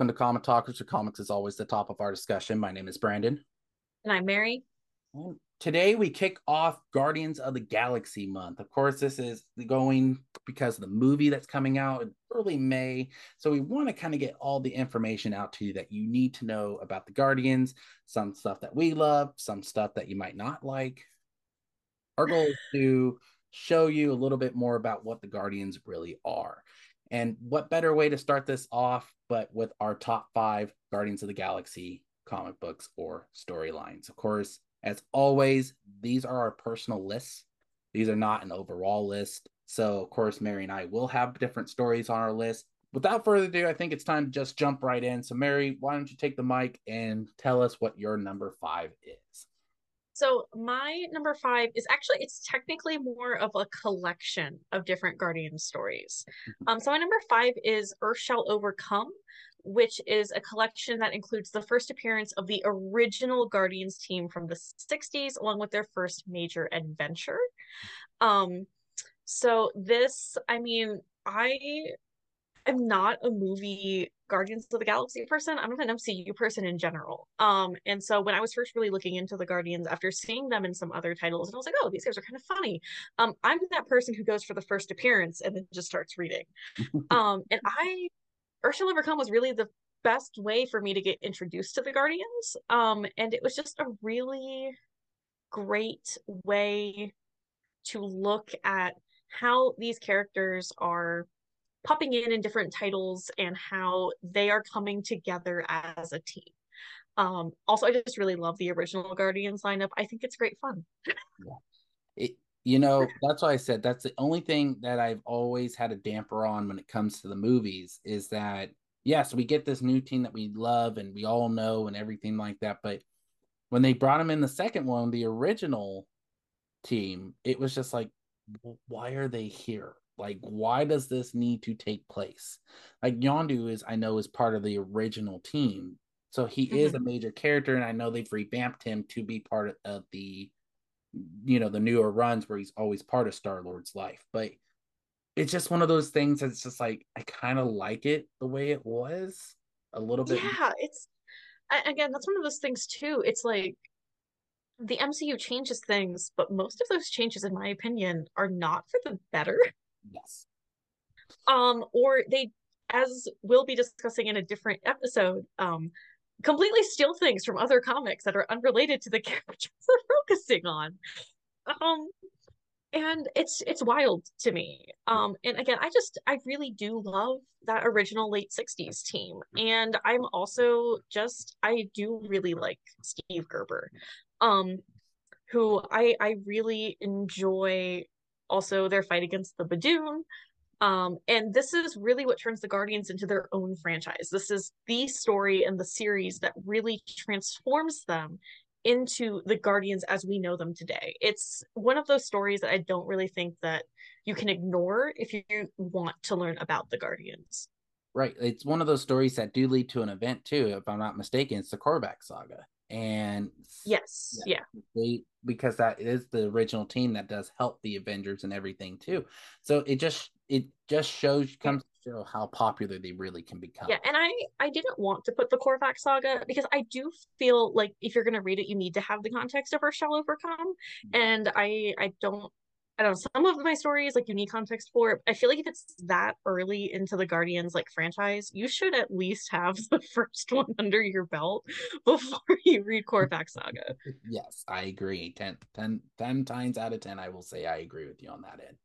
Welcome to Comic Talkers, where comics is always the top of our discussion. My name is Brandon. And I'm Mari. Today we kick off Guardians of the Galaxy month. Of course, this is going because of the movie that's coming out in early May. So we want to kind of get all the information out to you that you need to know about the Guardians, some stuff that we love, some stuff that you might not like. Our goal is to show you a little bit more about what the Guardians really are. And what better way to start this off but with our top five Guardians of the Galaxy comic books or storylines? Of course, as always, these are our personal lists. These are not an overall list. So, of course, Mari and I will have different stories on our list. Without further ado, I think it's time to just jump right in. So, Mari, why don't you take the mic and tell us what your number five is? So my number five is actually it's technically more of a collection of different Guardian stories. Mm-hmm. Um, so my number five is Earth Shall Overcome, which is a collection that includes the first appearance of the original Guardians team from the 60s, along with their first major adventure. Um, so this, I mean, I am not a movie Guardians of the Galaxy person. I'm not an MCU person in general. Um, and so when I was first really looking into the Guardians after seeing them in some other titles, and I was like, oh, these guys are kind of funny. Um, I'm that person who goes for the first appearance and then just starts reading. um, and I Shall Overcome was really the best way for me to get introduced to the Guardians. Um, and it was just a really great way to look at how these characters are popping in in different titles and how they are coming together as a team. Um, also, I just really love the original Guardians lineup. I think it's great fun. yeah. It, you know, that's why I said that's the only thing that I've always had a damper on when it comes to the movies is that yes, we get this new team that we love and we all know and everything like that, but when they brought him in the second one, the original team, it was just like, why are they here? Like, why does this need to take place? Like Yondu is, I know, is part of the original team, so he mm-hmm. is a major character, and I know they've revamped him to be part of the, you know, the newer runs where he's always part of Star Lord's life. But it's just one of those things that's just like I kind of like it the way it was a little bit. Yeah, it's again that's one of those things too. It's like the MCU changes things, but most of those changes, in my opinion, are not for the better. Yes. Um, or they, as we'll be discussing in a different episode, um, completely steal things from other comics that are unrelated to the characters they're focusing on. Um, and it's it's wild to me. Um, and again, I just I really do love that original late '60s team, and I'm also just I do really like Steve Gerber, um, who I I really enjoy also their fight against the Badoon. Um, and this is really what turns the Guardians into their own franchise. This is the story and the series that really transforms them into the Guardians as we know them today. It's one of those stories that I don't really think that you can ignore if you want to learn about the Guardians. Right. It's one of those stories that do lead to an event too, if I'm not mistaken. It's the Korvac saga and yes yeah, yeah, they because that is the original team that does help the avengers and everything too. So it just it just shows comes to show how popular they really can become. Yeah and i i didn't want to put the korvac saga because i do feel like if you're going to read it you need to have the context of Earth Shall Overcome. Mm-hmm. and i i don't I don't know, some of my stories like you need context for. I feel like if it's that early into the Guardians like franchise, you should at least have the first one under your belt before you read Korvac Saga. Yes, I agree. 10, 10, 10 times out of 10, I will say I agree with you on that end.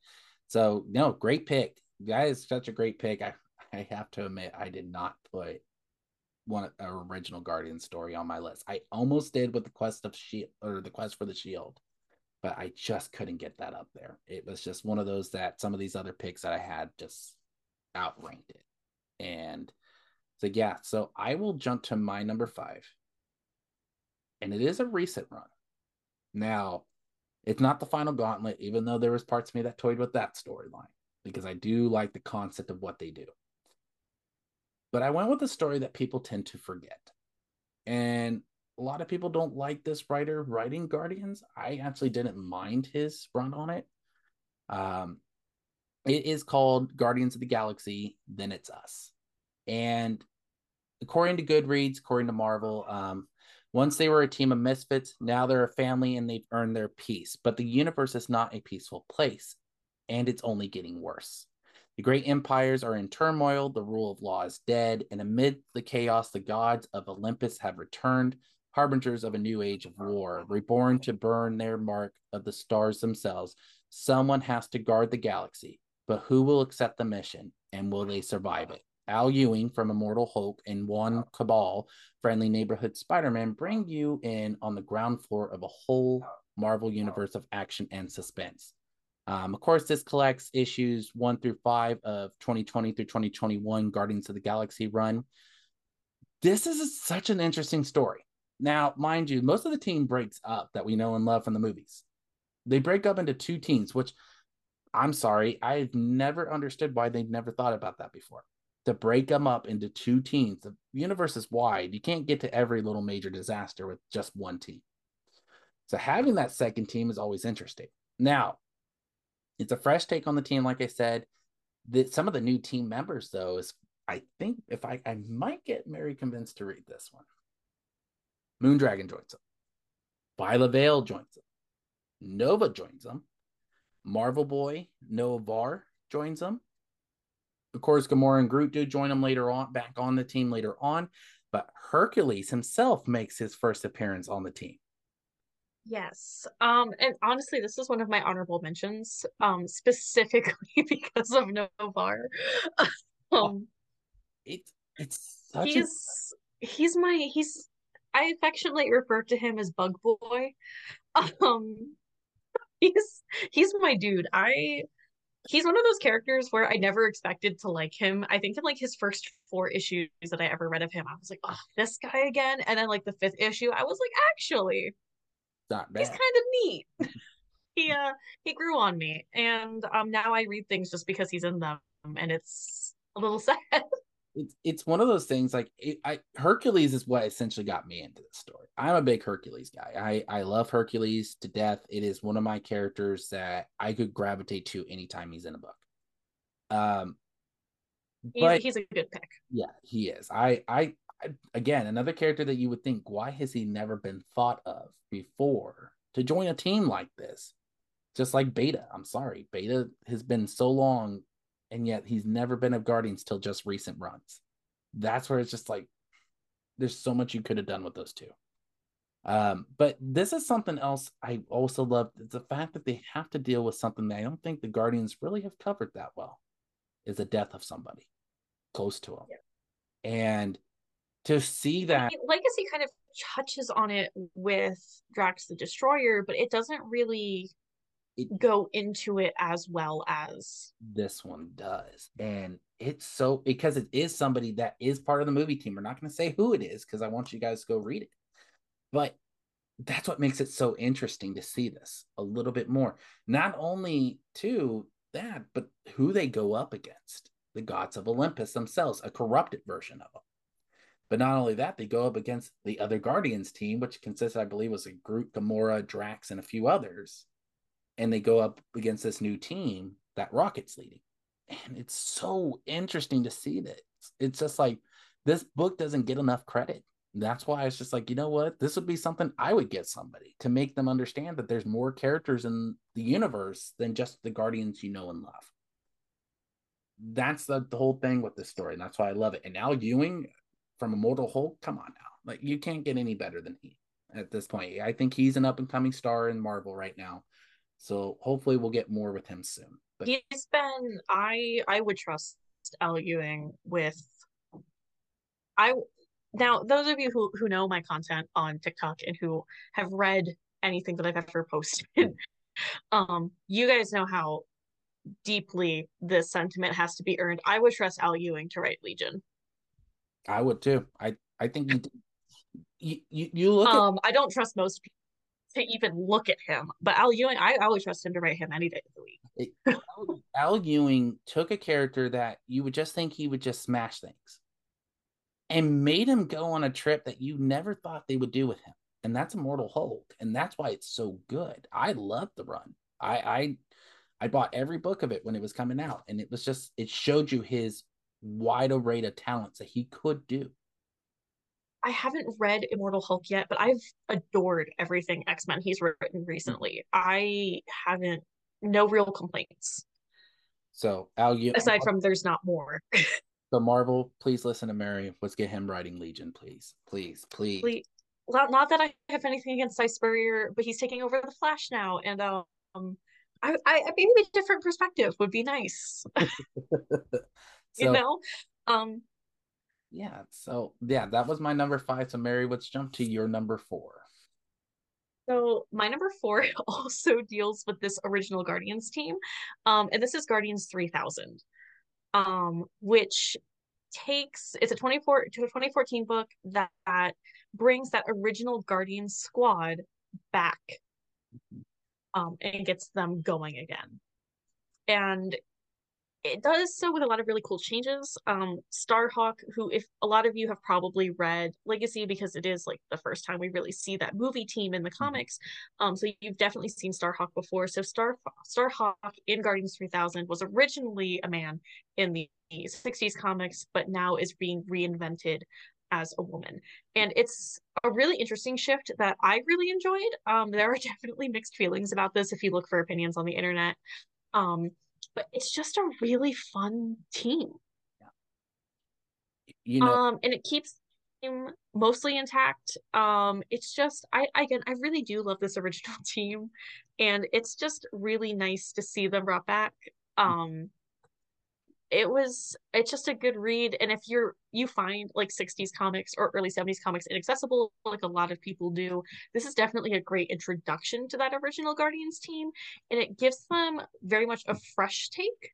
So, no, great pick. That is such a great pick. I, I have to admit, I did not put one original Guardian story on my list. I almost did with the quest of shield or the quest for the shield but I just couldn't get that up there. It was just one of those that some of these other picks that I had just outranked it. And so, yeah, so I will jump to my number five. And it is a recent run. Now, it's not the final gauntlet, even though there was parts of me that toyed with that storyline because I do like the concept of what they do. But I went with a story that people tend to forget. And a lot of people don't like this writer writing Guardians. I actually didn't mind his run on it. Um, it is called Guardians of the Galaxy, Then It's Us. And according to Goodreads, according to Marvel, um, once they were a team of misfits, now they're a family and they've earned their peace. But the universe is not a peaceful place, and it's only getting worse. The great empires are in turmoil, the rule of law is dead, and amid the chaos, the gods of Olympus have returned, harbingers of a new age of war, reborn to burn their mark of the stars themselves. Someone has to guard the galaxy, but who will accept the mission and will they survive it? Al Ewing from Immortal Hulk and Juan Cabal, friendly neighborhood Spider Man, bring you in on the ground floor of a whole Marvel universe of action and suspense. Um, of course, this collects issues one through five of 2020 through 2021 Guardians of the Galaxy run. This is a, such an interesting story. Now, mind you, most of the team breaks up that we know and love from the movies. They break up into two teams, which I'm sorry, I've never understood why they've never thought about that before. To break them up into two teams, the universe is wide. You can't get to every little major disaster with just one team. So having that second team is always interesting. Now, it's a fresh take on the team, like I said. That some of the new team members, though, is I think if I I might get Mari convinced to read this one. Moondragon joins them. Phyla-Vell joins them. Nova joins them. Marvel Boy Noh-Varr joins them. Of course, Gamora and Groot do join them later on, back on the team later on. But Hercules himself makes his first appearance on the team. Yes. Um, and honestly, this is one of my honorable mentions, um, specifically because of Noh-Varr. um, it's it's such he's a... he's my he's I affectionately refer to him as Bug Boy. Um, he's he's my dude. I he's one of those characters where I never expected to like him. I think in like his first four issues that I ever read of him, I was like, oh, this guy again. And then like the fifth issue, I was like, actually, not bad. He's kind of neat. he uh he grew on me, and um now I read things just because he's in them, and it's a little sad. It's it's one of those things like it, I Hercules is what essentially got me into this story. I'm a big Hercules guy. I I love Hercules to death. It is one of my characters that I could gravitate to anytime he's in a book. Um, but he's, he's a good pick. Yeah, he is. I I again, another character that you would think, why has he never been thought of before to join a team like this? Just like Beta. I'm sorry. Beta has been so long, and yet he's never been of Guardians till just recent runs. That's where it's just like, there's so much you could have done with those two. Um, but this is something else I also love. the fact that they have to deal with something that I don't think the Guardians really have covered that well is the death of somebody close to them. Yeah. And to see that legacy kind of touches on it with drax the destroyer but it doesn't really it, go into it as well as this one does and it's so because it is somebody that is part of the movie team. We're not going to say who it is because i want you guys to go read it. But that's what makes it so interesting to see this a little bit more. Not only to that but who they go up against. The gods of olympus themselves a corrupted version of them but not only that, they go up against the other Guardians team, which consists, I believe, was a group Gamora, Drax, and a few others. And they go up against this new team that Rocket's leading. And it's so interesting to see that. It's just like this book doesn't get enough credit. That's why it's just like, you know what? This would be something I would get somebody to make them understand that there's more characters in the universe than just the Guardians you know and love that's the, the whole thing with this story and that's why i love it and Al Ewing from Immortal Hulk. Come on now, like you can't get any better than he at this point. I think he's an up and coming star in Marvel right now. So hopefully we'll get more with him soon. But he's been I I would trust Al Ewing with I now those of you who who know my content on TikTok and who have read anything that I've ever posted, um, you guys know how deeply this sentiment has to be earned. I would trust Al Ewing to write Legion. I would too. I I think you you, you, look. Um, at... I don't trust most people to even look at him, but Al Ewing, I, would trust him to write him any day of the week. Al, Ewing took a character that you would just think he would just smash things, and made him go on a trip that you never thought they would do with him, and that's Immortal Hulk, and that's why it's so good. I love the run. I I I bought every book of it when it was coming out, and it was just it showed you his wide array of talents that he could do. I haven't read Immortal Hulk yet, but I've adored everything X Men he's written recently. I haven't no real complaints. So Al, you aside from there's not more. so Marvel, please listen to Mari. Let's get him writing Legion, please, please, please. please. Well, not that I have anything against Si Spurrier, but he's taking over the Flash now, and um, I, I maybe a different perspective would be nice. so, you know, um, yeah. So yeah, that was my number five. So Mari, let's jump to your number four. So my number four also deals with this original Guardians team, um, and this is Guardians three thousand, um, which takes it's a 24 to a 2014 book that, that brings that original Guardians squad back, um, and gets them going again. And it does so with a lot of really cool changes. Um, Starhawk, who if a lot of you have probably read Legacy because it is like the first time we really see that movie team in the mm-hmm. comics. Um, so you've definitely seen Starhawk before. So Star Starhawk in Guardians 3000 was originally a man in the 60s comics, but now is being reinvented as a woman. And it's a really interesting shift that I really enjoyed. Um, there are definitely mixed feelings about this if you look for opinions on the internet. Um, but it's just a really fun team. Yeah. You know, um, and it keeps him mostly intact. Um, it's just I again I really do love this original team, and it's just really nice to see them brought back. Um, it was it's just a good read. And if you're you find like 60s comics or early 70s comics inaccessible like a lot of people do this is definitely a great introduction to that original guardians team. And it gives them very much a fresh take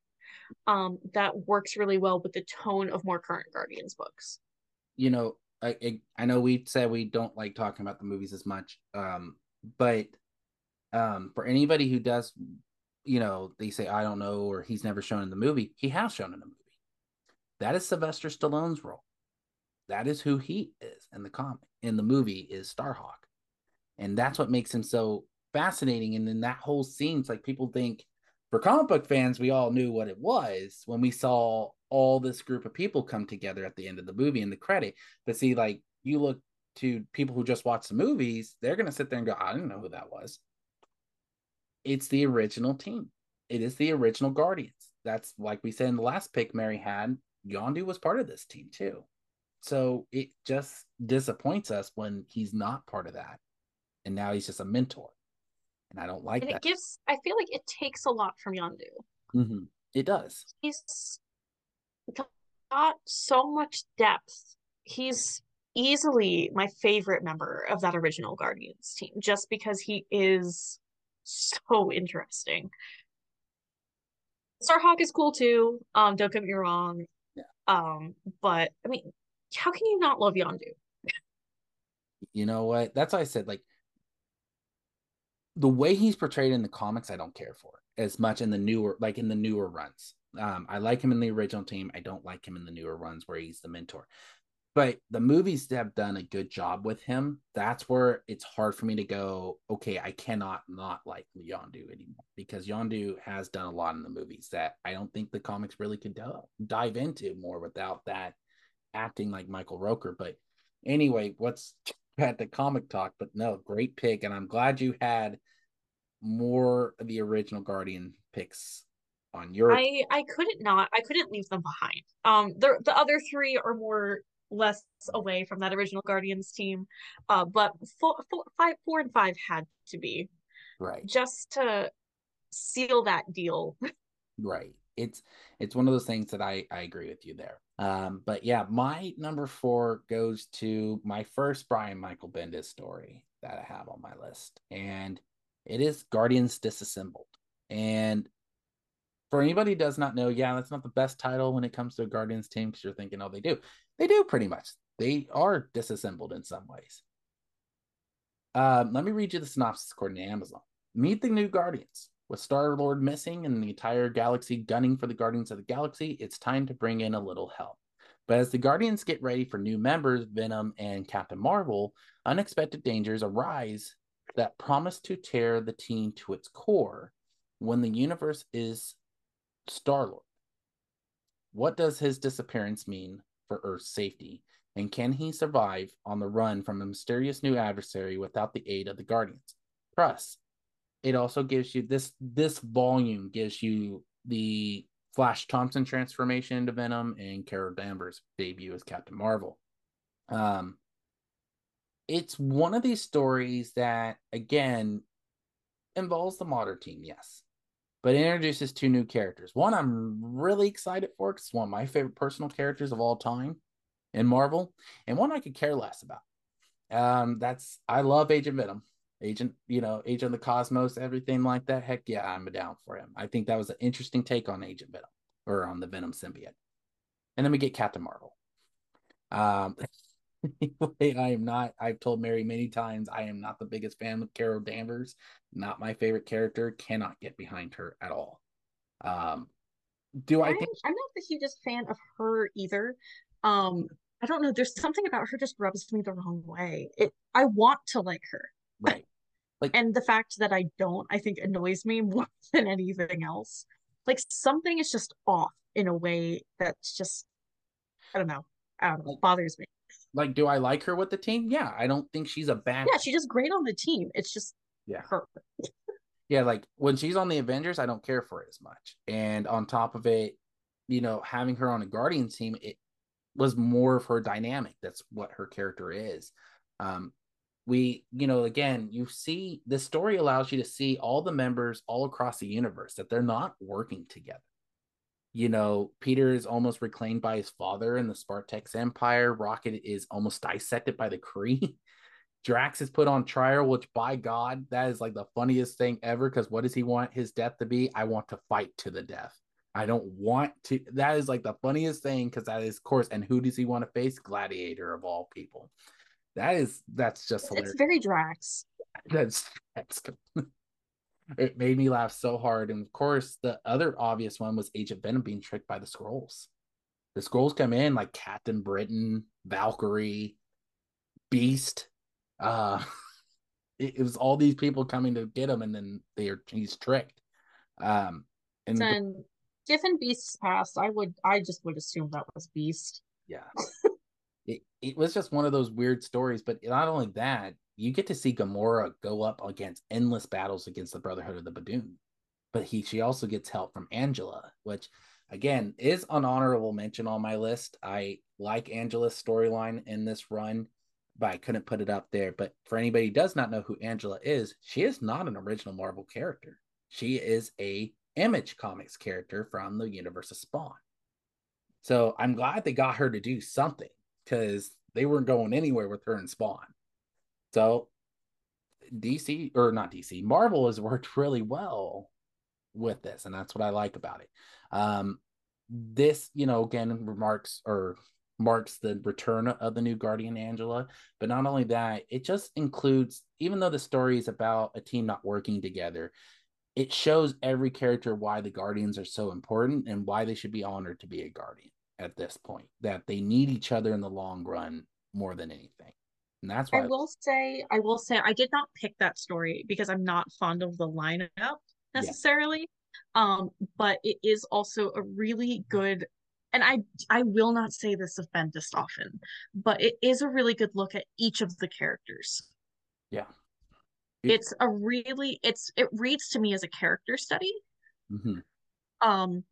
um that works really well with the tone of more current guardians books. You know i i, I know we said we don't like talking about the movies as much um but um for anybody who does you know, they say, I don't know, or he's never shown in the movie. He has shown in the movie. That is Sylvester Stallone's role. That is who he is in the comic. In the movie is Starhawk. And that's what makes him so fascinating. And then that whole scene's like people think for comic book fans, we all knew what it was when we saw all this group of people come together at the end of the movie in the credit. But see, like you look to people who just watch the movies, they're gonna sit there and go, I didn't know who that was it's the original team. It is the original Guardians. That's like we said in the last pick Mary had. Yondu was part of this team too. So it just disappoints us when he's not part of that. And now he's just a mentor. And I don't like and that. It gives I feel like it takes a lot from Yondu. Mm-hmm. It does. He's got so much depth. He's easily my favorite member of that original Guardians team just because he is so interesting. Starhawk is cool too. Um, don't get me wrong. Yeah. Um, but I mean, how can you not love Yondu? you know what? That's why I said like the way he's portrayed in the comics, I don't care for as much in the newer, like in the newer runs. Um, I like him in the original team. I don't like him in the newer runs where he's the mentor but the movies have done a good job with him. That's where it's hard for me to go, okay, I cannot not like Yondu anymore because Yondu has done a lot in the movies that I don't think the comics really could dive into more without that acting like Michael Rooker. But anyway, what's at the comic talk? But no, great pick. And I'm glad you had more of the original Guardian picks on your I I couldn't not I couldn't leave them behind. Um the the other three are more less away from that original Guardians team. Uh, but four, four, five, four and five had to be right just to seal that deal. right. It's it's one of those things that I I agree with you there. Um, but yeah, my number four goes to my first Brian Michael Bendis story that I have on my list, and it is Guardians Disassembled. And for anybody does not know, yeah, that's not the best title when it comes to a Guardians team because you're thinking, oh, they do. They do pretty much. They are disassembled in some ways. Um, let me read you the synopsis according to Amazon. Meet the new Guardians. With Star Lord missing and the entire galaxy gunning for the Guardians of the Galaxy, it's time to bring in a little help. But as the Guardians get ready for new members, Venom and Captain Marvel, unexpected dangers arise that promise to tear the team to its core when the universe is Star Lord. What does his disappearance mean for Earth's safety, And can he survive on the run from a mysterious new adversary without the aid of the Guardians? Plus, it also gives you this this volume gives you the Flash Thompson transformation into Venom and Carol Danvers debut as Captain Marvel. Um, it's one of these stories that again involves the modern team, yes, but it introduces two new characters. One I'm really excited for because it's one of my favorite personal characters of all time in Marvel, and one I could care less about. Um, that's I love Agent Venom, Agent, you know, Agent of the Cosmos, everything like that. Heck yeah, I'm down for him. I think that was an interesting take on Agent Venom or on the Venom symbiote. And then we get Captain Marvel. Um, I am not. I've told Mary many times I am not the biggest fan of Carol Danvers. Not my favorite character. Cannot get behind her at all. Um, do I I'm, think I'm not the hugest fan of her either. Um, I don't know. There's something about her just rubs me the wrong way. It. I want to like her, right? Like, and the fact that I don't, I think, annoys me more than anything else. Like something is just off in a way that's just, I don't know. I don't know. It bothers me. Like, do I like her with the team? Yeah, I don't think she's a bad. Yeah, she's just great on the team. It's just yeah her. yeah, like when she's on the Avengers, I don't care for it as much. And on top of it, you know, having her on a Guardian team, it was more of her dynamic. That's what her character is. Um, we, you know, again, you see the story allows you to see all the members all across the universe that they're not working together you know, Peter is almost reclaimed by his father in the Spartax Empire. Rocket is almost dissected by the Kree. Drax is put on trial, which by God, that is like the funniest thing ever. Because what does he want his death to be? I want to fight to the death. I don't want to. That is like the funniest thing because that is, of course. And who does he want to face? Gladiator of all people. That is that's just hilarious. It's very Drax. That's, that's it made me laugh so hard. And of course, the other obvious one was Agent Venom being tricked by the Skrulls. The Skrulls come in like Captain Britain, Valkyrie, Beast. Uh, it, it was all these people coming to get him, and then they are he's tricked. Um, and then given Beast's past, I would I just would assume that was Beast. Yeah. it, it was just one of those weird stories, but not only that, you get to see Gamora go up against endless battles against the Brotherhood of the Badoon. But he she also gets help from Angela, which again is an honorable mention on my list. I like Angela's storyline in this run, but I couldn't put it up there. But for anybody who does not know who Angela is, she is not an original Marvel character. She is a Image Comics character from the universe of Spawn. So I'm glad they got her to do something because they weren't going anywhere with her and Spawn. So DC or not DC, Marvel has worked really well with this, and that's what I like about it. Um, this, you know, again remarks or marks the return of the new Guardian Angela, but not only that, it just includes, even though the story is about a team not working together, it shows every character why the Guardians are so important and why they should be honored to be a Guardian at this point. That they need each other in the long run more than anything. And that's why I will say, I will say, I did not pick that story because I'm not fond of the lineup necessarily. Yeah. Um, but it is also a really good and I I will not say this of Bendis often, but it is a really good look at each of the characters. Yeah. It, it's a really it's it reads to me as a character study. Mm-hmm. Um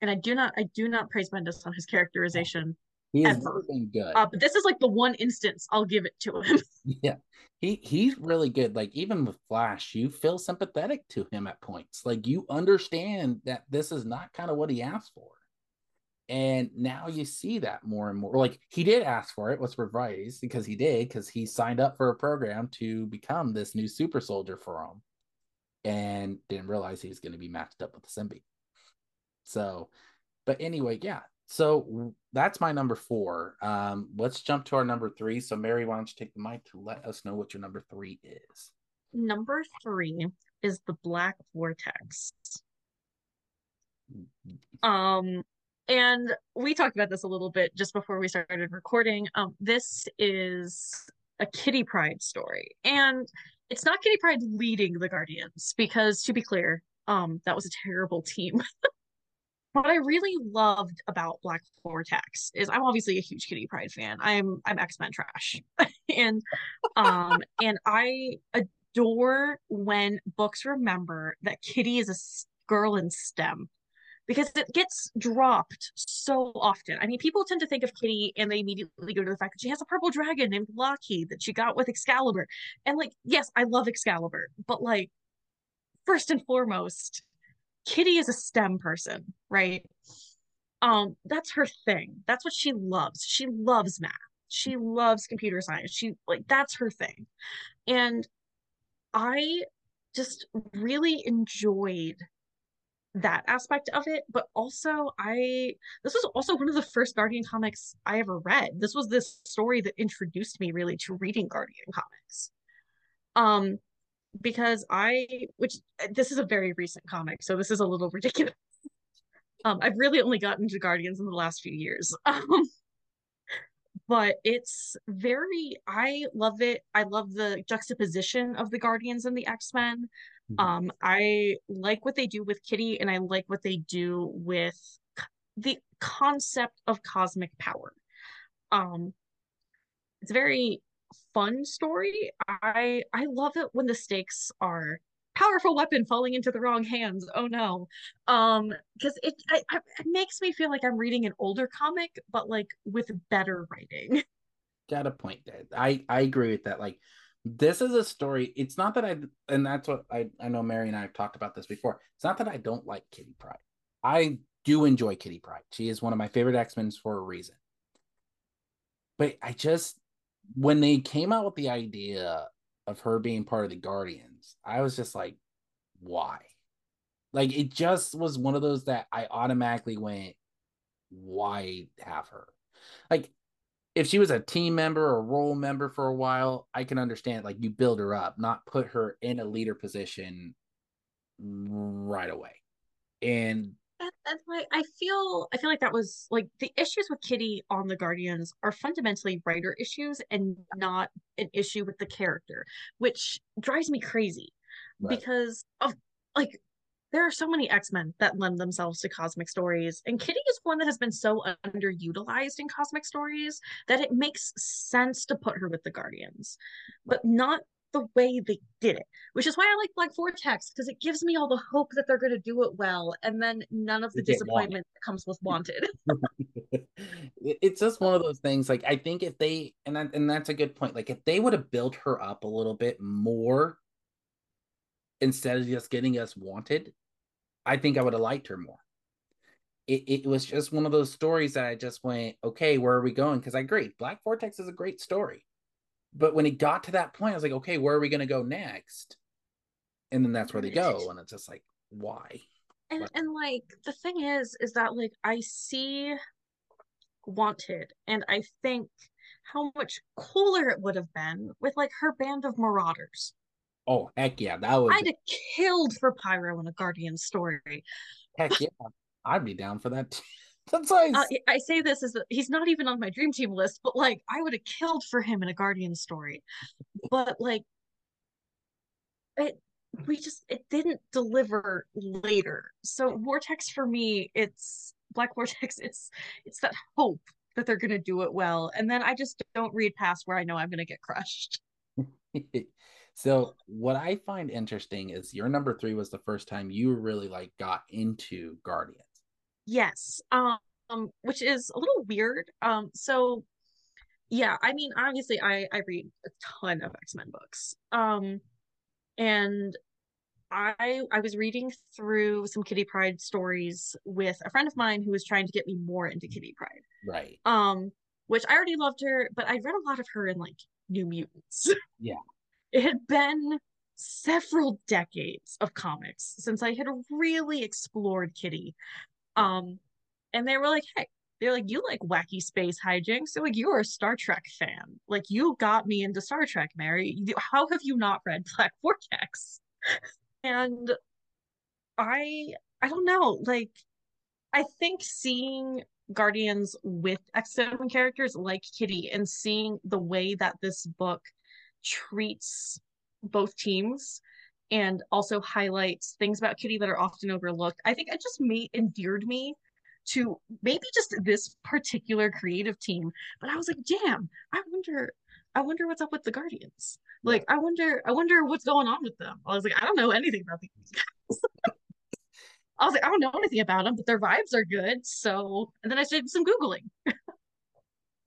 and I do not I do not praise Bendis on his characterization he is been good. Uh, but this is like the one instance I'll give it to him. yeah. He he's really good. Like even with Flash, you feel sympathetic to him at points. Like you understand that this is not kind of what he asked for. And now you see that more and more. Like he did ask for it, let's revise, because he did, because he signed up for a program to become this new super soldier for him and didn't realize he was going to be matched up with the symbiote. So, but anyway, yeah, so that's my number four. Um, let's jump to our number three. So, Mari, why don't you take the mic to let us know what your number three is? Number three is the Black Vortex. Um, and we talked about this a little bit just before we started recording. Um, this is a Kitty Pryde story, and it's not Kitty Pryde leading the Guardians because, to be clear, um, that was a terrible team. what I really loved about Black Vortex is I'm obviously a huge Kitty Pryde fan. I'm I'm X-Men trash. and um and I adore when books remember that Kitty is a girl in STEM because it gets dropped so often. I mean, people tend to think of Kitty and they immediately go to the fact that she has a purple dragon named Lockheed that she got with Excalibur. And like, yes, I love Excalibur, but like first and foremost, Kitty is a STEM person, right? Um, that's her thing. That's what she loves. She loves math. She loves computer science. She like that's her thing. And I just really enjoyed that aspect of it but also i this was also one of the first guardian comics i ever read this was this story that introduced me really to reading guardian comics um because i which this is a very recent comic so this is a little ridiculous um i've really only gotten to guardians in the last few years um but it's very i love it i love the juxtaposition of the guardians and the x-men Mm-hmm. Um, I like what they do with Kitty, and I like what they do with the concept of cosmic power. Um, it's very fun story. I I love it when the stakes are powerful weapon falling into the wrong hands. Oh no. Um because it I, I, it makes me feel like I'm reading an older comic but like with better writing. Got a point there. I I agree with that. Like this is a story. It's not that I, and that's what I, I know Mari and I have talked about this before. It's not that I don't like Kitty Pryde. I do enjoy Kitty Pryde. She is one of my favorite X Men for a reason. But I just, when they came out with the idea of her being part of the Guardians, I was just like, why? Like, it just was one of those that I automatically went, why have her? Like, if she was a team member or role member for a while, I can understand. Like you build her up, not put her in a leader position right away. And that's why I feel I feel like that was like the issues with Kitty on the Guardians are fundamentally writer issues and not an issue with the character, which drives me crazy right. because of like there are so many X-Men that lend themselves to cosmic stories. And Kitty is one that has been so underutilized in cosmic stories that it makes sense to put her with the Guardians, but not the way they did it, which is why I like Black Vortex because it gives me all the hope that they're going to do it well, and then none of the disappointment that comes with Wanted. it's just one of those things. Like I think if they and that, and that's a good point. Like if they would have built her up a little bit more instead of just getting us wanted, I think I would have liked her more. It, it was just one of those stories that I just went, okay, where are we going? Because I agree, Black Vortex is a great story. But when it got to that point, I was like, okay, where are we going to go next? And then that's where they go. And it's just like, why? And, and like, the thing is, is that like, I see Wanted and I think how much cooler it would have been with like her band of marauders. Oh heck yeah, that was. I'd have killed for Pyro in a Guardian story. Heck yeah, I'd be down for that. That's nice. Uh, I say this as a, he's not even on my dream team list, but like I would have killed for him in a Guardian story. but like, it we just it didn't deliver later. So Vortex for me, it's Black Vortex. It's it's that hope that they're gonna do it well, and then I just don't read past where I know I'm gonna get crushed. So what I find interesting is your number three was the first time you really like got into Guardians. Yes. Um, which is a little weird. Um, so yeah, I mean, obviously I I read a ton of X-Men books. Um, and I I was reading through some Kitty Pryde stories with a friend of mine who was trying to get me more into Kitty Pryde. Right. Um, which I already loved her, but I read a lot of her in like New Mutants. Yeah. It had been several decades of comics since I had really explored Kitty. Um, and they were like, hey, they're like, you like wacky space hijinks. So like, you're a Star Trek fan. Like, you got me into Star Trek, Mari. How have you not read Black Vortex? and I, I don't know. Like, I think seeing Guardians with X-Men characters like Kitty and seeing the way that this book treats both teams and also highlights things about Kitty that are often overlooked. I think it just made endeared me to maybe just this particular creative team. But I was like, damn, I wonder, I wonder what's up with the Guardians. Like, I wonder, I wonder what's going on with them. I was like, I don't know anything about these guys. I was like, I don't know anything about them, but their vibes are good. So, and then I did some Googling.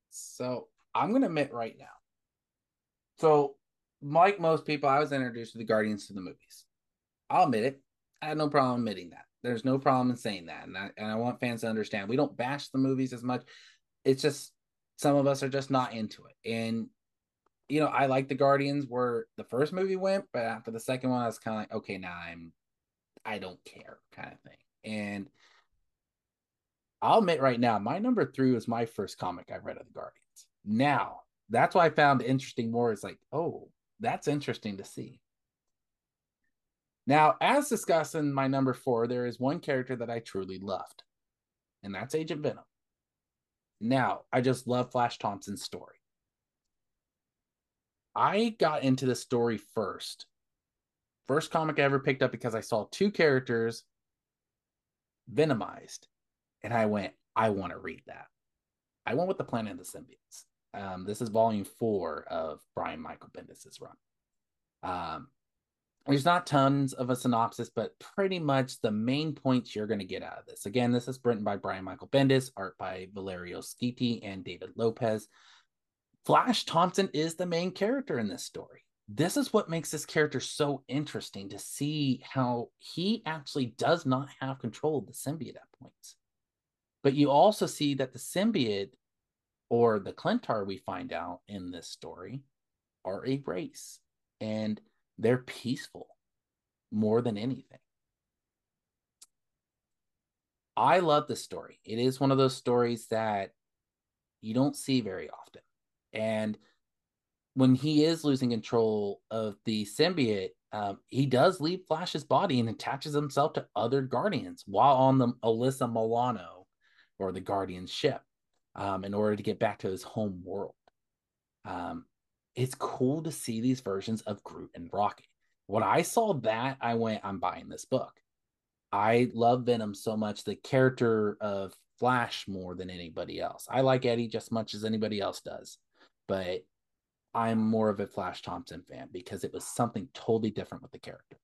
so I'm going to admit right now. So, like most people, I was introduced to the Guardians to the movies. I'll admit it. I had no problem admitting that. There's no problem in saying that. And I, and I want fans to understand we don't bash the movies as much. It's just some of us are just not into it. And, you know, I like the Guardians where the first movie went, but after the second one, I was kind of like, okay, now I'm I don't care kind of thing. And I'll admit right now, my number three was my first comic I read of the Guardians. Now, that's why I found interesting more is like, oh, that's interesting to see. Now, as discussed in my number four, there is one character that I truly loved, and that's Agent Venom. Now, I just love Flash Thompson's story. I got into the story first First comic I ever picked up because I saw two characters venomized, and I went, I want to read that. I went with the Planet of the Symbiotes. Um, this is volume four of Brian Michael Bendis's run. Um, there's not tons of a synopsis, but pretty much the main points you're going to get out of this. Again, this is written by Brian Michael Bendis, art by Valerio Schiti and David Lopez. Flash Thompson is the main character in this story this is what makes this character so interesting to see how he actually does not have control of the symbiote at points. But you also see that the symbiote or the Klyntar we find out in this story are a race and they're peaceful more than anything. I love this story. It is one of those stories that you don't see very often. And when he is losing control of the symbiote, um, he does leave Flash's body and attaches himself to other Guardians while on the Alyssa Milano or the Guardian ship um, in order to get back to his home world. Um, it's cool to see these versions of Groot and Rocket. When I saw that, I went, I'm buying this book. I love Venom so much, the character of Flash more than anybody else. I like Eddie just as much as anybody else does, but I'm more of a Flash Thompson fan because it was something totally different with the character.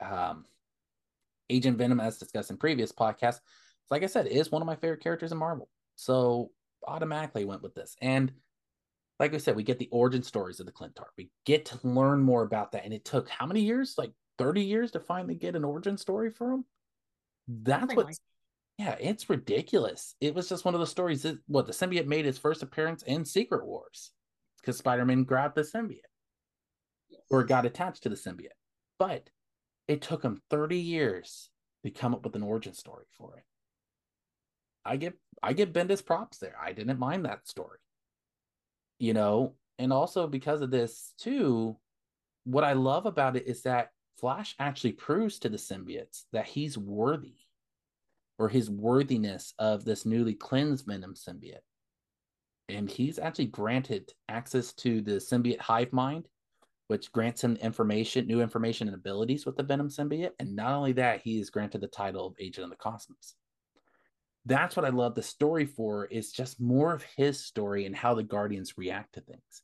Um, Agent Venom, as discussed in previous podcasts, like I said, is one of my favorite characters in Marvel. So automatically went with this. And like I said, we get the origin stories of the Klyntar. We get to learn more about that. And it took how many years? Like 30 years to finally get an origin story for him. That's what yeah, it's ridiculous. It was just one of those stories that what the symbiote made his first appearance in Secret Wars because Spider-Man grabbed the symbiote yes. or got attached to the symbiote. But it took him 30 years to come up with an origin story for it. I get I get Bendis props there. I didn't mind that story. You know, and also because of this too, what I love about it is that Flash actually proves to the symbiotes that he's worthy or his worthiness of this newly cleansed Venom symbiote and he's actually granted access to the symbiote hive mind which grants him information new information and abilities with the venom symbiote and not only that he is granted the title of agent of the cosmos that's what i love the story for is just more of his story and how the guardians react to things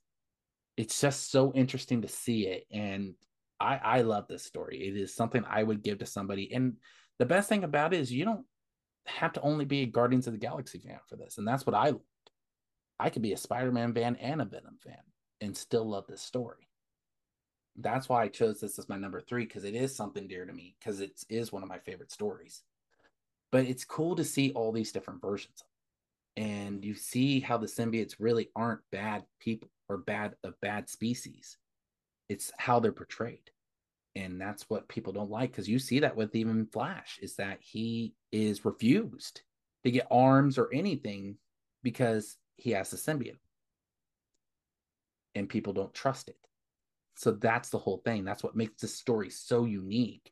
it's just so interesting to see it and i i love this story it is something i would give to somebody and the best thing about it is you don't have to only be a guardians of the galaxy fan for this and that's what i I could be a Spider-Man fan and a Venom fan and still love this story. That's why I chose this as my number three because it is something dear to me because it is one of my favorite stories. But it's cool to see all these different versions and you see how the symbiotes really aren't bad people or bad a bad species. It's how they're portrayed. And that's what people don't like because you see that with even Flash is that he is refused to get arms or anything because he has the symbiote. And people don't trust it. So that's the whole thing. That's what makes this story so unique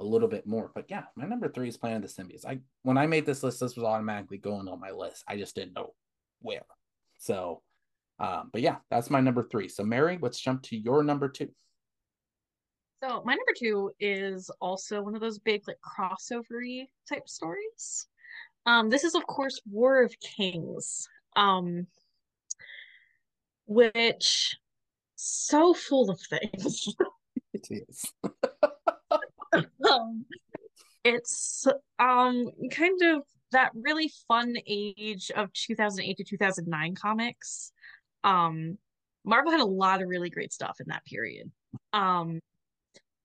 a little bit more but yeah my number three is planet of the symbiotes i when i made this list this was automatically going on my list i just didn't know where so um but yeah that's my number three so mari let's jump to your number two So my number two is also one of those big like crossovery type stories. Um, this is of course War of Kings, um, which so full of things. it is. um, it's um kind of that really fun age of 2008 to 2009 comics. Um, Marvel had a lot of really great stuff in that period. Um,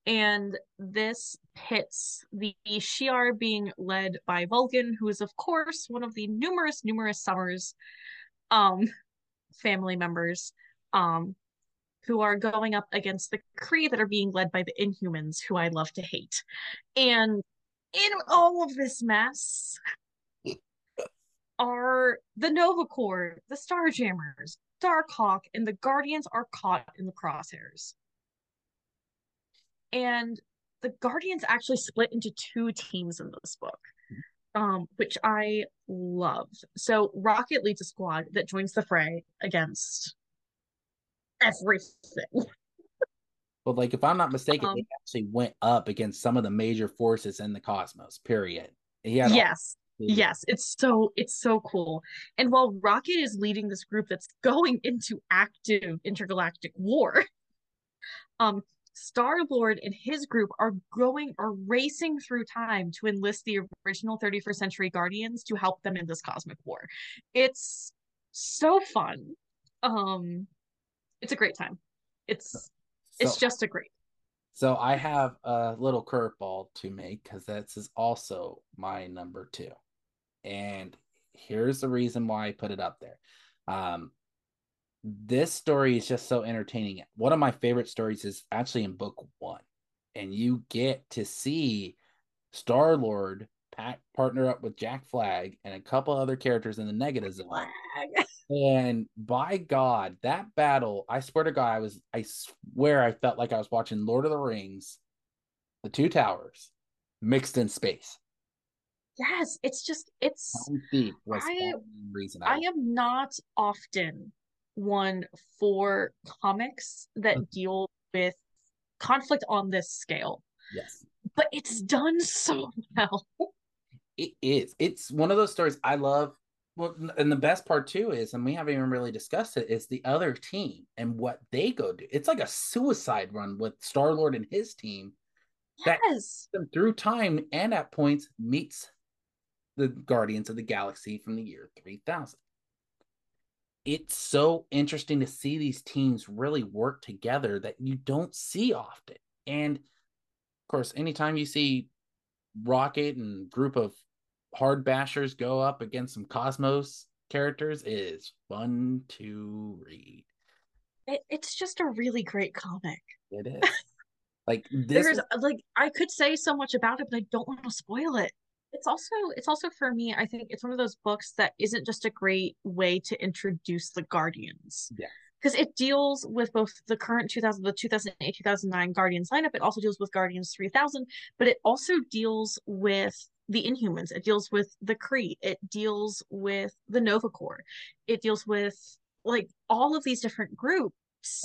and this pits the Shi'ar being led by Vulcan, who is of course one of the numerous, numerous Summers um family members um who are going up against the Kree that are being led by the Inhumans, who I love to hate. And in all of this mess are the Nova Corps, the Starjammers, Darkhawk, and the Guardians are caught in the crosshairs. And the Guardians actually split into two teams in this book, um, which I love. So Rocket leads a squad that joins the fray against everything. But like, if I'm not mistaken, Um, he actually went up against some of the major forces in the cosmos. Period. Had all- yes. Yes, it's so it's so cool. And while Rocket is leading this group that's going into active intergalactic war, um Star-Lord and his group are going are racing through time to enlist the original 31st century Guardians to help them in this cosmic war. It's so fun. Um it's a great time. It's it's just a great. So I have a little curveball to make because this is also my number two. And here's the reason why I put it up there. Um, this story is just so entertaining. One of my favorite stories is actually in book one, and you get to see Star Lord partner up with Jack Flag and a couple other characters in the negative zone. Flag. And by God, that battle, I swear to God, I was, I swear I felt like I was watching Lord of the Rings, the two towers, mixed in space. Yes, it's just it's Helm's Deep was I- reason I I, am not often one for comics that Mm. deal with conflict on this scale, yes. but it's done so well. It is. It's one of those stories I love. Well, and the best part too is, and we haven't even really discussed it, is the other team and what they go do. It's like a suicide run with Star Lord and his team That- Yes. them through time and at points meets the Guardians of the Galaxy from the year 3000. It's so interesting to see these teams really work together that you don't see often. And of course, anytime you see Rocket and group of hard bashers go up against some Cosmos characters is fun to read. It, it's just a really great comic. It is. like this There's was- like I could say so much about it, but I don't want to spoil it. It's also it's also for me, I think it's one of those books that isn't just a great way to introduce the Guardians. Yeah. Because it deals with both the current 2000, the 2008, 2009 Guardians lineup. It also deals with Guardians 3000, but it also deals with the Inhumans. It deals with the Kree. It deals with the Nova Corps. It deals with like all of these different groups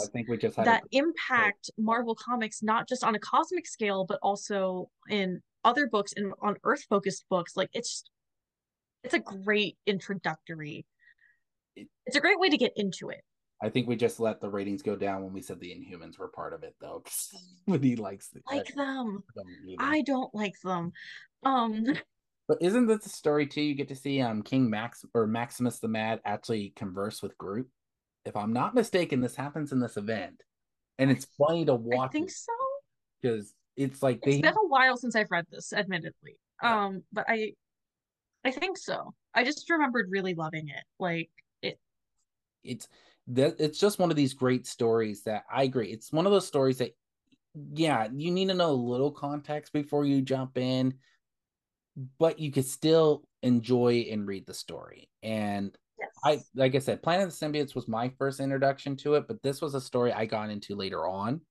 I think we just had that a, impact Marvel Comics not just on a cosmic scale, but also in other books and on Earth focused books. Like it's it's a great introductory. It's a great way to get into it. I think we just let the ratings go down when we said the Inhumans were part of it, though. Nobody likes the, Like them. them. I don't like them. Um But isn't that the story too? You get to see um King Max or Maximus the Mad actually converse with Groot. If I'm not mistaken, this happens in this event, and it's funny to watch. I think so. because it's like It's they been a while since I've read this, admittedly. Yeah. Um, but I I think so. I just remembered really loving it. Like it it's that it's just one of these great stories that I agree. It's one of those stories that yeah, you need to know a little context before you jump in, but you could still enjoy and read the story. And yes. I like I said, Planet of the Symbiotes was my first introduction to it, but this was a story I got into later on.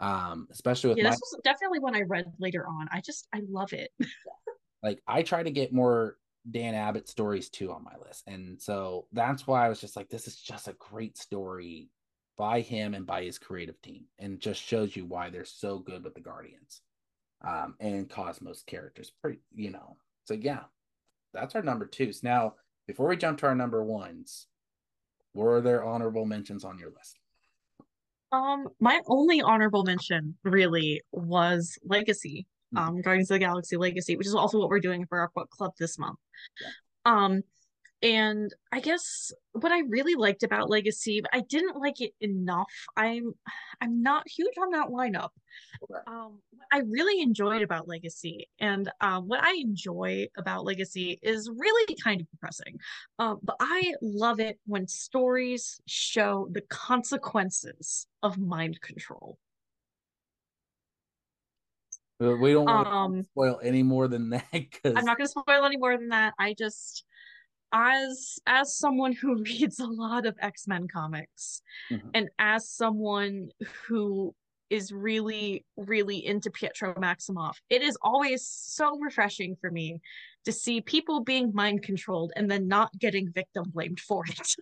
Um, especially with yeah, my this was definitely one I read later on. I just I love it. like I try to get more Dan Abnett stories too on my list. And so that's why I was just like, this is just a great story by him and by his creative team, and just shows you why they're so good with the Guardians um, and Cosmos characters. Pretty, you know. So yeah, that's our number twos. Now, before we jump to our number ones, were there honorable mentions on your list? Um, my only honorable mention really was Legacy. Um, Guardians of the Galaxy Legacy, which is also what we're doing for our book club this month. Yeah. Um, and I guess what I really liked about Legacy, but I didn't like it enough. I'm I'm not huge on that lineup. Um, I really enjoyed about Legacy, and um, what I enjoy about Legacy is really kind of depressing. Um, but I love it when stories show the consequences of mind control. We don't want um, to spoil any more than that. Cause... I'm not going to spoil any more than that. I just as as someone who reads a lot of X-Men comics mm-hmm. and as someone who is really really into Pietro Maximoff it is always so refreshing for me to see people being mind controlled and then not getting victim blamed for it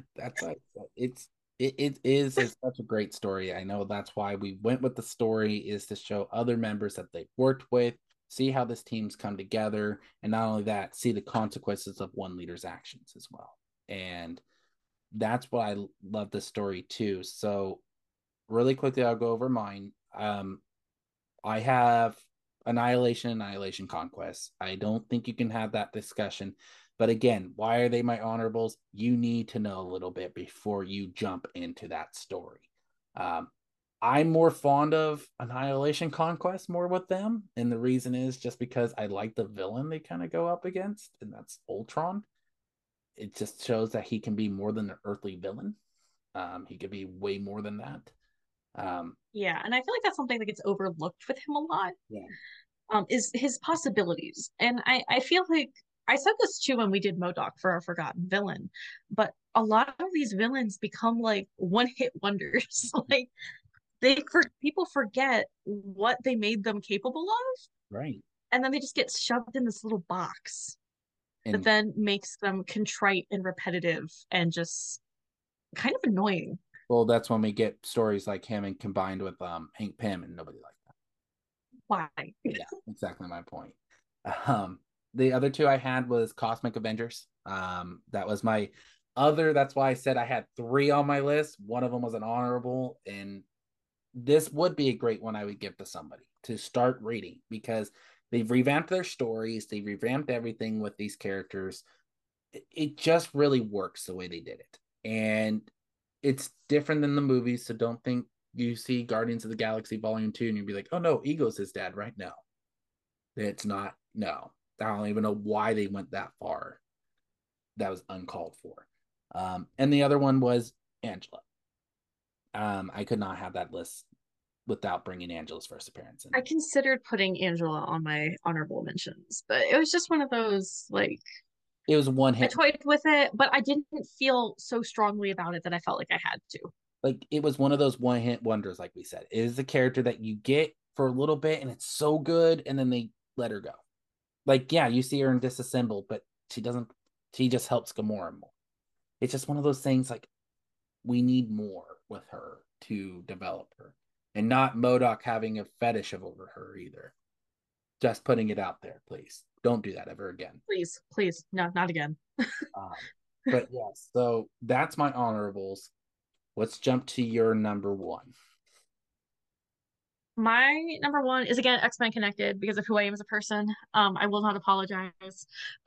that's like it's it, it is such a great story i know that's why we went with the story is to show other members that they've worked with see how this team's come together, and not only that, see the consequences of one leader's actions as well. And that's what I love this story too. So, really quickly, I'll go over mine. Um, I have Annihilation, Annihilation, Conquest. I don't think you can have that discussion. But again, why are they my honorables? You need to know a little bit before you jump into that story. Um, I'm more fond of Annihilation Conquest more with them. And the reason is just because I like the villain they kind of go up against, and that's Ultron. It just shows that he can be more than an earthly villain. Um, he could be way more than that. Um, yeah, and I feel like that's something that gets overlooked with him a lot. Yeah. Um, is his possibilities. And I, I feel like I said this too when we did MODOK for our Forgotten Villain, but a lot of these villains become like one hit wonders. like they for people forget what they made them capable of. Right. And then they just get shoved in this little box and, that then makes them contrite and repetitive and just kind of annoying. Well that's when we get stories like him and combined with um hank pym and nobody like that why? Yeah exactly my point. Um the other two i had was cosmic avengers um that was my other that's why i said i had three on my list one of them was an honorable and this would be a great one I would give to somebody to start reading because they've revamped their stories, they've revamped everything with these characters. It just really works the way they did it. And it's different than the movies, so don't think you see Guardians of the Galaxy Volume 2 and you'd be like, oh no, Ego's his dad, right? now, It's not, no. I don't even know why they went that far. That was uncalled for. Um, and the other one was Angela. Um, I could not have that list without bringing Angela's first appearance in. I considered putting Angela on my honorable mentions, but it was just one of those like it was one hit. I toyed with it, but I didn't feel so strongly about it that I felt like I had to. Like it was one of those one hit wonders, like we said. It is a character that you get for a little bit and it's so good, and then they let her go. Like, yeah, you see her in disassembled, but she doesn't she just helps Gamora more. It's just one of those things like we need more with her to develop her and not MODOK having a fetish of over her either. Just putting it out there, please. Don't do that ever again. Please, please, no, not again. um, but yes, so that's my honorables. Let's jump to your number one. My number one is again X Men connected because of who I am as a person. Um, I will not apologize.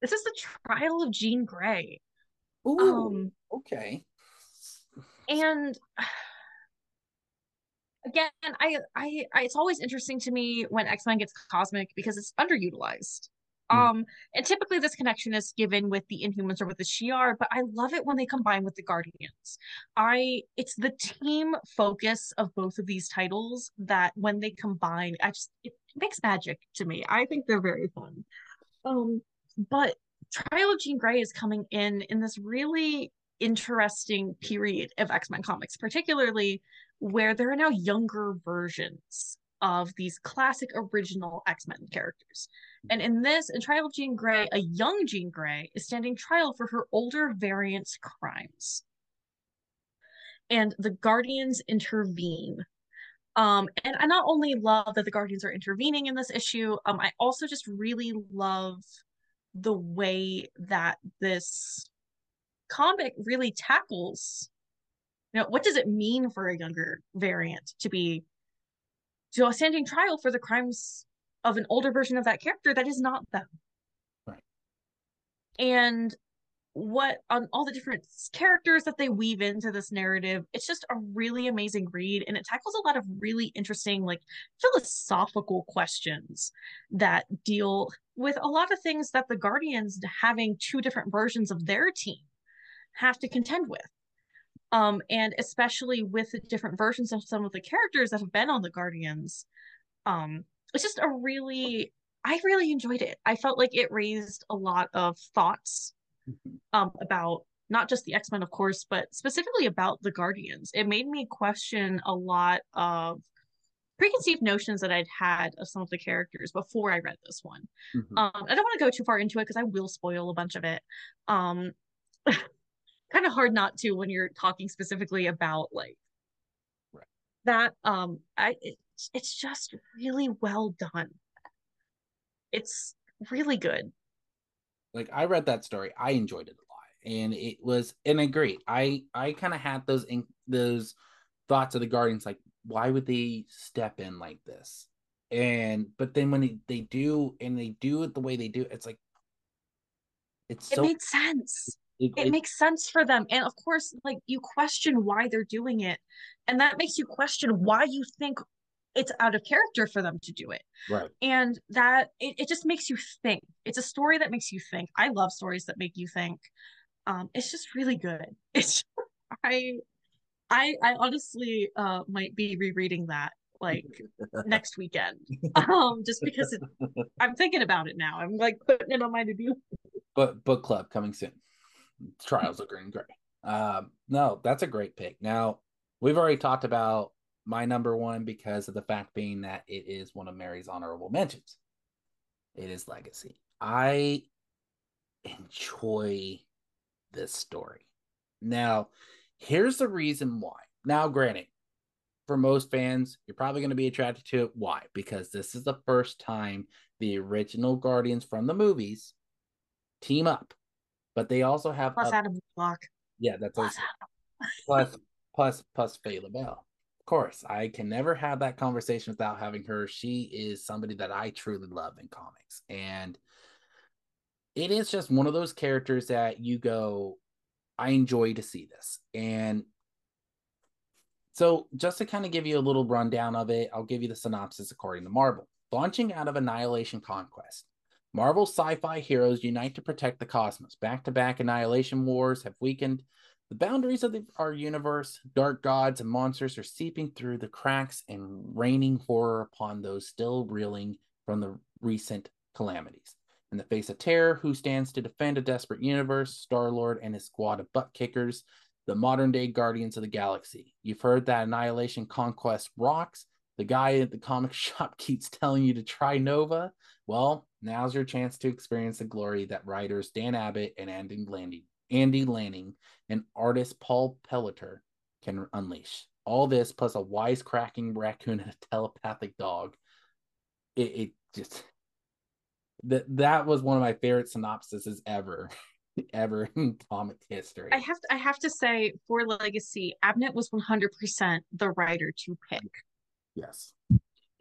this is the trial of Jean Grey. Ooh, um, okay and again I, I i it's always interesting to me when x-men gets cosmic because it's underutilized. Um and typically this connection is given with the inhumans or with the shi'ar but i love it when they combine with the guardians. I it's the team focus of both of these titles that when they combine i just it makes magic to me. I think they're very fun. Um but trial of jean grey is coming in in this really interesting period of X Men comics, particularly where there are now younger versions of these classic original X-Men characters. And in this, in Trial of Jean Grey, a young Jean Grey is standing trial for her older variant's crimes. And the Guardians intervene. Um, and I not only love that the Guardians are intervening in this issue, um, I also just really love the way that this comic really tackles you know what does it mean for a younger variant to be to a standing trial for the crimes of an older version of that character that is not them. Right. And what on all the different characters that they weave into this narrative it's just a really amazing read and it tackles a lot of really interesting like philosophical questions that deal with a lot of things that the guardians having two different versions of their team have to contend with um and especially with the different versions of some of the characters that have been on the guardians um it's just a really i really enjoyed it i felt like it raised a lot of thoughts mm-hmm. um about not just the x-men of course but specifically about the guardians it made me question a lot of preconceived notions that I'd had of some of the characters before I read this one. Mm-hmm. Um, I don't want to go too far into it because I will spoil a bunch of it. Um, kind of hard not to when you're talking specifically about like right. that um i it, it's just really well done. It's really good. Like i read that story i enjoyed it a lot and it was and I agree i i kind of had those in those thoughts of the guardians like why would they step in like this? And but then when they, they do and they do it the way they do it's like it's it so, made sense it, it, it makes sense for them. And of course like you question why they're doing it. And that makes you question why you think it's out of character for them to do it. Right. And that it, it just makes you think. It's a story that makes you think. I love stories that make you think. Um it's just really good. It's i i i honestly uh might be rereading that like next weekend. Um just because it, i'm thinking about it now. I'm like putting it on my to-do but book club coming soon Trials of Jean Grey. Um, no, that's a great pick. Now, we've already talked about my number one because of the fact being that it is one of Mari's honorable mentions. It is Legacy. I enjoy this story. Now, here's the reason why. Now, granted, for most fans, you're probably going to be attracted to it. Why? Because this is the first time the original Guardians from the movies team up but they also have plus a, Adam Warlock. Yeah, that's plus plus plus plus Phyla-Vell. Of course, I can never have that conversation without having her. She is somebody that I truly love in comics, and it is just one of those characters that you go, I enjoy to see this, and so just to kind of give you a little rundown of it, I'll give you the synopsis according to Marvel. Launching out of Annihilation Conquest, Marvel sci fi heroes unite to protect the cosmos. Back to back annihilation wars have weakened the boundaries of the, our universe. Dark gods and monsters are seeping through the cracks and raining horror upon those still reeling from the recent calamities. In the face of terror, who stands to defend a desperate universe? Star Lord and his squad of butt kickers, the modern day guardians of the galaxy. You've heard that Annihilation Conquest rocks. The guy at the comic shop keeps telling you to try Nova. Well, now's your chance to experience the glory that writers Dan Abnett and Andy Lanning, Andy Lanning and artist Paul Pelletier can unleash. All this plus a wisecracking raccoon and a telepathic dog. It, it just that that was one of my favorite synopsises ever. ever in comic history. I have to, I have to say for Legacy, Abnett was 100% the writer to pick. Yes.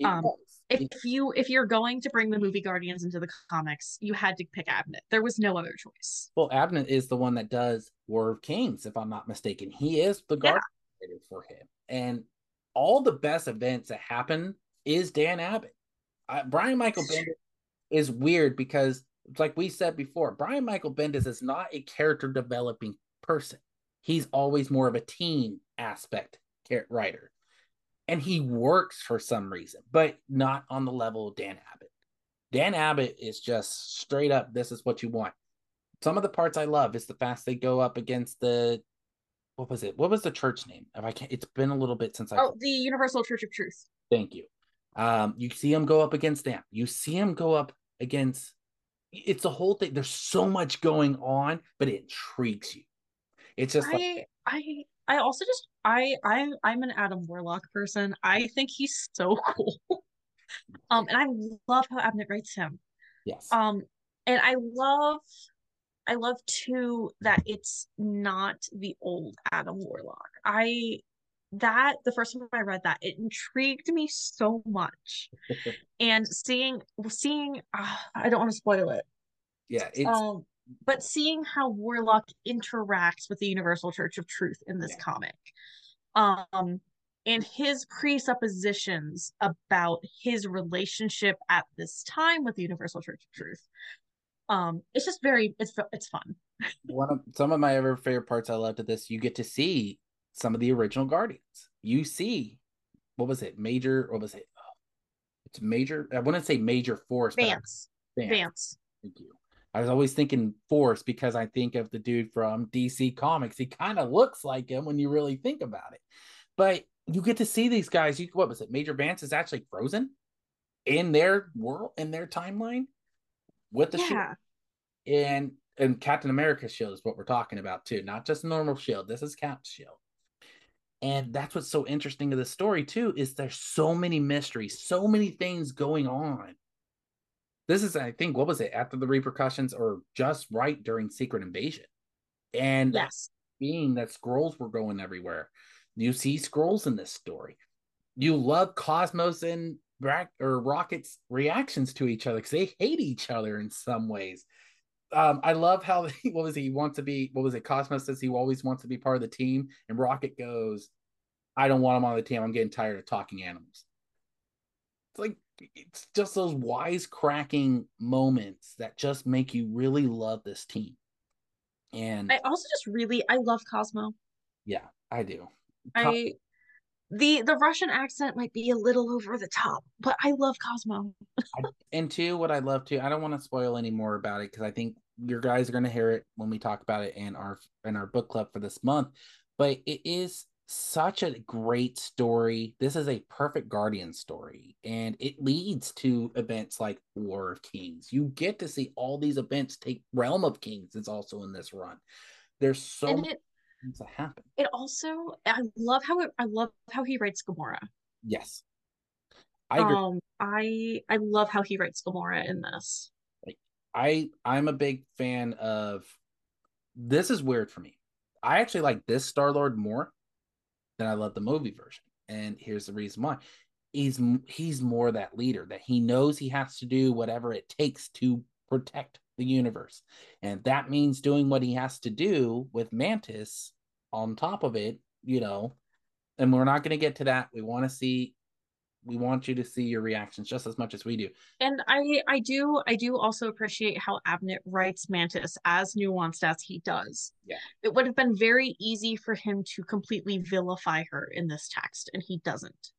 Um, if you if you're going to bring the movie Guardians into the comics, you had to pick Abnett. There was no other choice. Well, Abnett is the one that does War of Kings, if I'm not mistaken. He is the Guardian yeah. for him, and all the best events that happen is Dan Abnett. Uh, Brian Michael Bendis is weird because, like we said before, Brian Michael Bendis is not a character developing person. He's always more of a team aspect writer and he works for some reason, but not on the level of Dan Abnett. Dan Abnett is just straight up, this is what you want. Some of the parts I love is the fast they go up against the what was it? What was the church name? If I can't, it's been a little bit since I. Oh, the Universal Church of Truth. Thank you. Um, you see him go up against them. You see him go up against. It's a whole thing. There's so much going on, but it intrigues you. It's just I like, I I also just I I I'm an Adam Warlock person. I think he's so cool. um, and I love how Abnett writes him. Yes. Um, and I love I love too that it's not the old Adam Warlock. I that the first time I read that it intrigued me so much, and seeing seeing uh, I don't want to spoil it. Yeah, it's um, but seeing how Warlock interacts with the Universal Church of Truth in this yeah. comic, um, and his presuppositions about his relationship at this time with the Universal Church of Truth. Um, it's just very it's it's fun. One of some of my ever favorite parts I loved of this, you get to see some of the original Guardians. You see, what was it? Major, what was it? it's major. I wouldn't say major force. Vance. Vance. Vance. Thank you. I was always thinking Force because I think of the dude from DC Comics. He kind of looks like him when you really think about it. But you get to see these guys. You what was it? Major Vance is actually frozen in their world, in their timeline with the yeah. shield. And and Captain America's shield is what we're talking about too, not just normal shield. This is Cap's shield. And that's what's so interesting to the story too, is there's so many mysteries, so many things going on this is, I think, what was it after the repercussions or just right during Secret Invasion? And yes, being that Skrulls were going everywhere, you see Skrulls in this story. You love Cosmo's and or Rocket's reactions to each other because they hate each other in some ways. Um, I love how what was he, he wants to be? What was it? Cosmos says he always wants to be part of the team, and Rocket goes, "I don't want him on the team. I'm getting tired of talking animals." It's like it's just those wisecracking moments that just make you really love this team. And I also just really I love Cosmo. Yeah, I do. I the the Russian accent might be a little over the top, but I love Cosmo. and two, what I love too, I don't want to spoil any more about it because I think your guys are going to hear it when we talk about it in our in our book club for this month. But it is such a great story. This is a perfect Guardian story, and it leads to events like War of Kings. You get to see all these events take Realm of Kings is also in this run. There's so and it, things that happen. It also, I love how it, I love how he writes Gamora. Yes, I agree. Um, I I love how he writes Gamora in this. I I'm a big fan of. This is weird for me. I actually like this Star Lord more then I love the movie version. And here's the reason why. He's he's more that leader that he knows he has to do whatever it takes to protect the universe. And that means doing what he has to do with Mantis on top of it, you know. And we're not going to get to that. We want to see we want you to see your reactions just as much as we do. And I I do I do also appreciate how Abnett writes Mantis as nuanced as he does. Yeah. It would have been very easy for him to completely vilify her in this text, and he doesn't.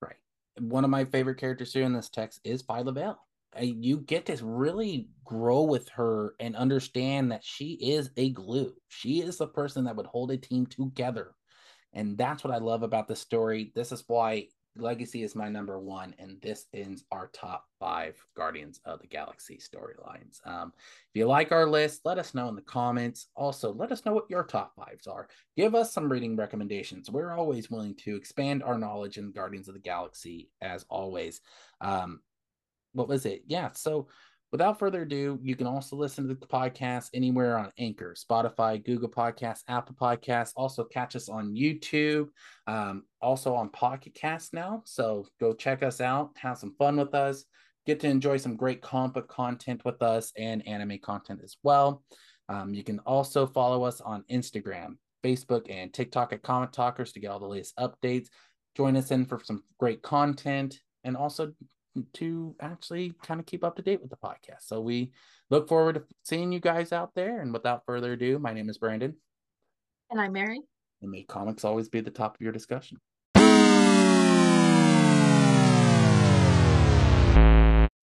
Right. One of my favorite characters here in this text is Phyla Vell. You get to really grow with her and understand that she is a glue. She is the person that would hold a team together. And that's what I love about the story. This is why Legacy is my number one, and this ends our top five Guardians of the Galaxy storylines. Um, if you like our list, let us know in the comments. Also, let us know what your top fives are. Give us some reading recommendations. We're always willing to expand our knowledge in Guardians of the Galaxy, as always. Um, what was it? Yeah, so without further ado, you can also listen to the podcast anywhere on Anchor, Spotify, Google Podcasts, Apple Podcasts. Also, catch us on YouTube, um, also on Pocket Cast now. So go check us out, have some fun with us, get to enjoy some great comic book content with us and anime content as well. Um, you can also follow us on Instagram, Facebook, and TikTok at Comic Talkers to get all the latest updates. Join us in for some great content and also to actually kind of keep up to date with the podcast. So we look forward to seeing you guys out there. And without further ado, my name is Brandon. And I'm Mari. And may comics always be the top of your discussion.